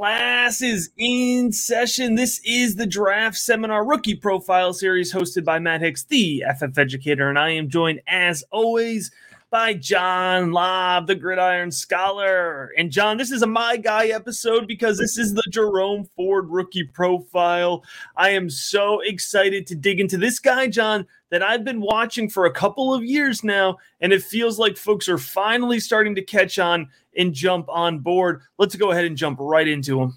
Class is in session. This is the Draft Seminar Rookie Profile Series hosted by Matt Hicks, the FF Educator, and I am joined, as always, by John Lobb, the Gridiron Scholar. And John, this is a My Guy episode because this is the Jerome Ford Rookie Profile. I am so excited to dig into this guy, John, that I've been watching for a couple of years now, and it feels like folks are finally starting to catch on and jump on board. Let's go ahead and jump right into him.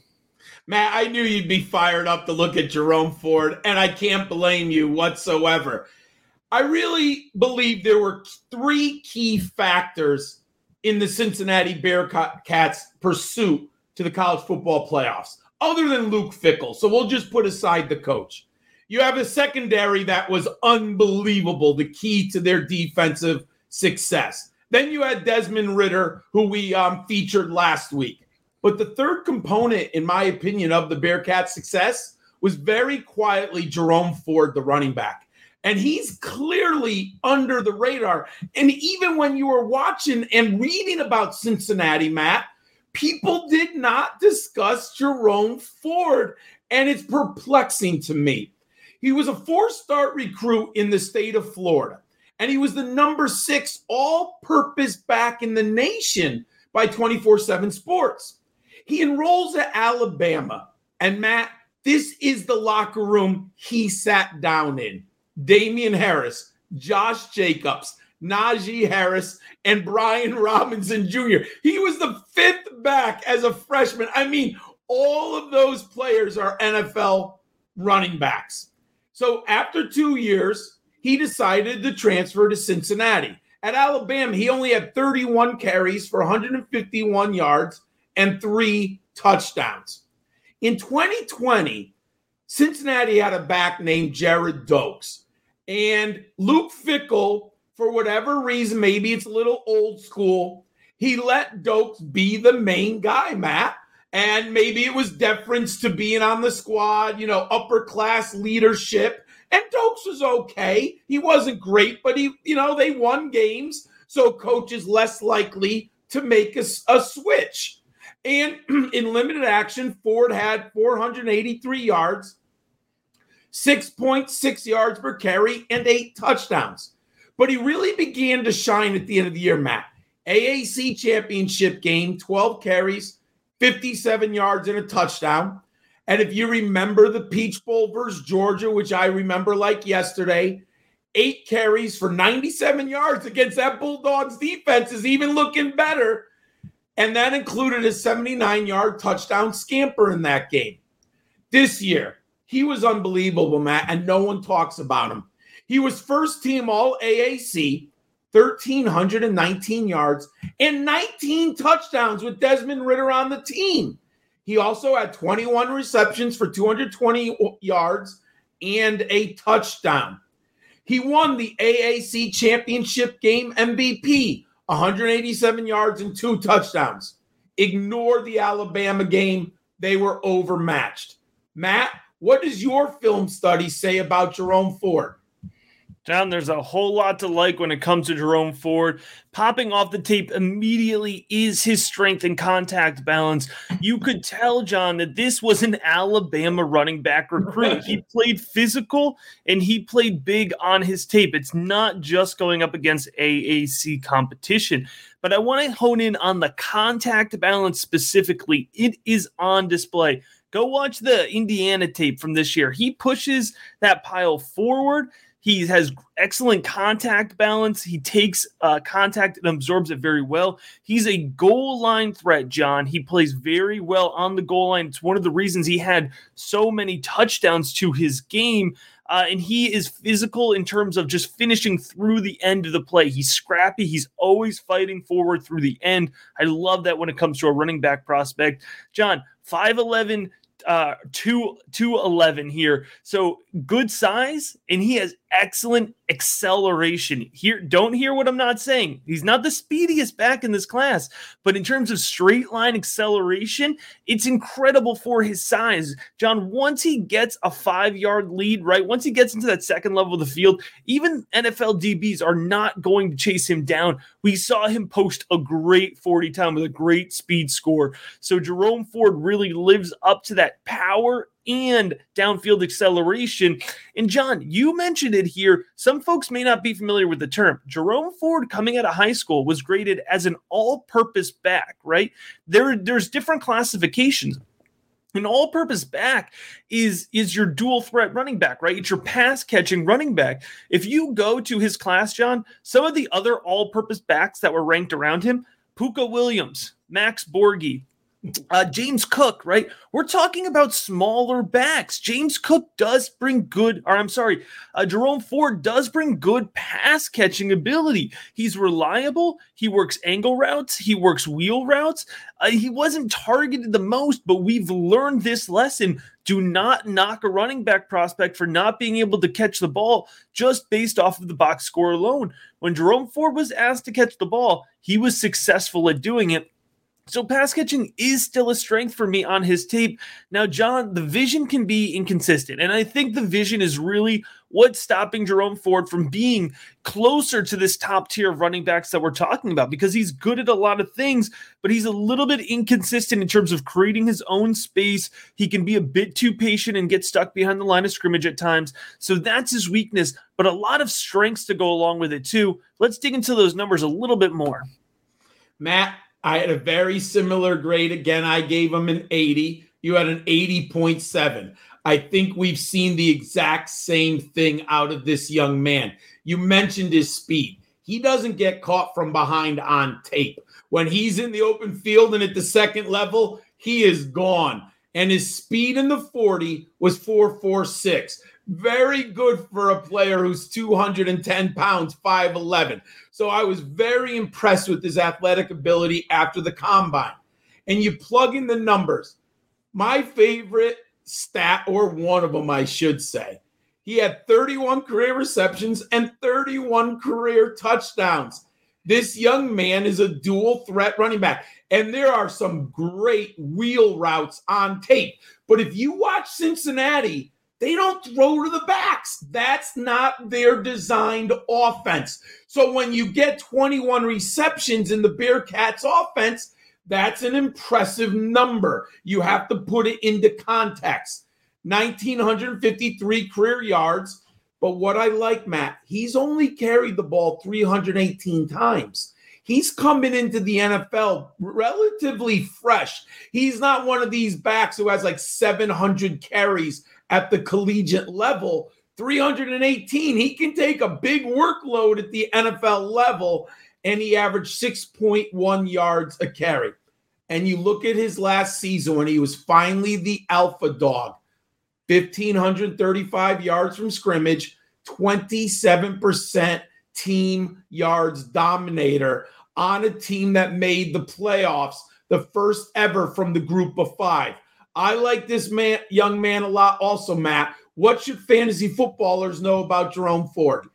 Matt, I knew you'd be fired up to look at Jerome Ford, and I can't blame you whatsoever. I really believe there were three key factors in the Cincinnati Bearcats' pursuit to the college football playoffs, other than Luke Fickell. So we'll just put aside the coach. You have a secondary that was unbelievable, the key to their defensive success. Then you had Desmond Ridder, who we um, featured last week. But the third component, in my opinion, of the Bearcats' success was very quietly Jerome Ford, the running back. And he's clearly under the radar. And even when you were watching and reading about Cincinnati, Matt, people did not discuss Jerome Ford. And it's perplexing to me. He was a four star recruit in the state of Florida, and he was the number six all purpose back in the nation by 24 7 Sports. He enrolls at Alabama, and Matt, this is the locker room he sat down in. Damien Harris, Josh Jacobs, Najee Harris, and Brian Robinson Jr. He was the fifth back as a freshman. I mean, all of those players are NFL running backs. So after two years, he decided to transfer to Cincinnati. At Alabama, he only had 31 carries for 151 yards and three touchdowns. In 2020, Cincinnati had a back named Gerrid Doaks. And Luke Fickell, for whatever reason, maybe it's a little old school, he let Doaks be the main guy, Matt and maybe it was deference to being on the squad, you know, upper class leadership. And Doaks was okay. He wasn't great, but he, you know, they won games. So coach is less likely to make a, a switch. And in limited action, Ford had 483 yards, 6.6 yards per carry, and eight touchdowns. But he really began to shine at the end of the year, Matt. AAC championship game, 12 carries, 57 yards and a touchdown. And if you remember the Peach Bowl versus Georgia, which I remember like yesterday, eight carries for 97 yards against that Bulldogs defense is even looking better. And that included a 79 yard touchdown scamper in that game. This year, he was unbelievable, Matt, and no one talks about him. He was first team all AAC, 1,319 yards, and 19 touchdowns with Desmond Ridder on the team. He also had 21 receptions for 220 yards and a touchdown. He won the AAC championship game MVP, 187 yards and two touchdowns. Ignore the Alabama game, they were overmatched. Matt, what does your film study say about Jerome Ford? John, there's a whole lot to like when it comes to Jerome Ford. Popping off the tape immediately is his strength and contact balance. You could tell, John, that this was an Alabama running back recruit. He played physical and he played big on his tape. It's not just going up against AAC competition, but I want to hone in on the contact balance specifically. It is on display. Go watch the Indiana tape from this year. He pushes that pile forward he has excellent contact balance. He takes uh, contact and absorbs it very well. He's a goal line threat, John. He plays very well on the goal line. It's one of the reasons he had so many touchdowns to his game. Uh, and he is physical in terms of just finishing through the end of the play. He's scrappy. He's always fighting forward through the end. I love that when it comes to a running back prospect. John, 5'11, uh, two two eleven here. So good size, and he has excellent acceleration. Here, don't hear what I'm not saying. He's not the speediest back in this class, but in terms of straight line acceleration, it's incredible for his size. John, once he gets a five yard lead, right? Once he gets into that second level of the field, even NFL DBs are not going to chase him down. We saw him post a great 40 time with a great speed score. So Jerome Ford really lives up to that power and downfield acceleration. And John, you mentioned it here. Some folks may not be familiar with the term. Jerome Ford, coming out of high school, was graded as an all purpose back, right? There, there's different classifications. An all-purpose back is is your dual threat running back, right? It's your pass catching running back. If you go to his class, John, some of the other all-purpose backs that were ranked around him, Pooka Williams, Max Borghi, uh, James Cook, right? We're talking about smaller backs. James Cook does bring good, or I'm sorry, uh, Jerome Ford does bring good pass catching ability. He's reliable. He works angle routes. He works wheel routes. Uh, he wasn't targeted the most, but we've learned this lesson. Do not knock a running back prospect for not being able to catch the ball just based off of the box score alone. When Jerome Ford was asked to catch the ball, he was successful at doing it so pass catching is still a strength for me on his tape. Now, John, the vision can be inconsistent. And I think the vision is really what's stopping Jerome Ford from being closer to this top tier of running backs that we're talking about because he's good at a lot of things, but he's a little bit inconsistent in terms of creating his own space. He can be a bit too patient and get stuck behind the line of scrimmage at times. So that's his weakness, but a lot of strengths to go along with it too. Let's dig into those numbers a little bit more. Matt, I had a very similar grade. Again, I gave him an 80. You had an 80.7. I think we've seen the exact same thing out of this young man. You mentioned his speed. He doesn't get caught from behind on tape. When he's in the open field and at the second level, he is gone. And his speed in the 40 was 446. Very good for a player who's 210 pounds, 5'11. So I was very impressed with his athletic ability after the combine. And you plug in the numbers. My favorite stat, or one of them, I should say, he had 31 career receptions and 31 career touchdowns. This young man is a dual threat running back. And there are some great wheel routes on tape. But if you watch Cincinnati, they don't throw to the backs. That's not their designed offense. So when you get 21 receptions in the Bearcats offense, that's an impressive number. You have to put it into context. 1953 career yards. But what I like, Matt, he's only carried the ball 318 times. He's coming into the NFL relatively fresh. He's not one of these backs who has like 700 carries at the collegiate level. 318. He can take a big workload at the NFL level, and he averaged 6.1 yards a carry. And you look at his last season when he was finally the alpha dog 1,535 yards from scrimmage, 27% team yards dominator on a team that made the playoffs, the first ever from the group of five. I like this man, young man, a lot. Also, Matt, what should fantasy footballers know about Jerome Ford?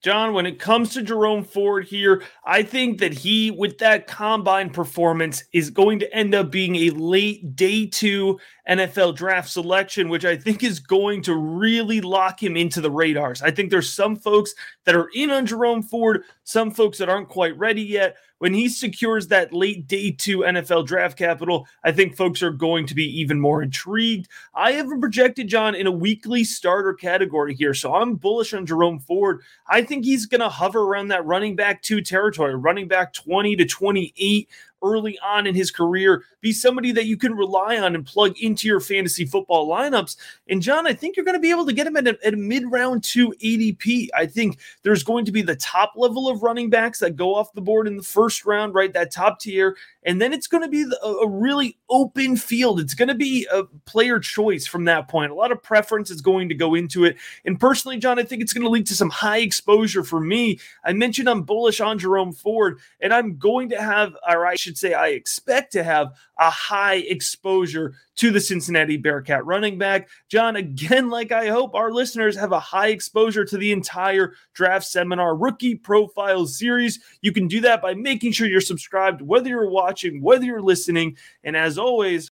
John, when it comes to Jerome Ford here, I think that he, with that combine performance, is going to end up being a late day two NFL draft selection, which I think is going to really lock him into the radars. I think there's some folks that are in on Jerome Ford, some folks that aren't quite ready yet when he secures that late day two NFL draft capital, I think folks are going to be even more intrigued. I have him projected, John, in a weekly starter category here. So I'm bullish on Jerome Ford. I think he's going to hover around that running back two territory, running back 20 to 28 early on in his career, be somebody that you can rely on and plug into your fantasy football lineups. And John, I think you're going to be able to get him at a, at a mid round two ADP. I think there's going to be the top level of running backs that go off the board in the first round, right? That top tier. And then it's going to be a, a really open field. It's going to be a player choice from that point. A lot of preference is going to go into it. And personally, John, I think it's going to lead to some high exposure for me. I mentioned I'm bullish on Jerome Ford, and I'm going to have, or I should should say, I expect to have a high exposure to the Cincinnati Bearcat running back. John, again, like I hope our listeners have a high exposure to the entire draft seminar rookie profile series. You can do that by making sure you're subscribed, whether you're watching, whether you're listening. And as always,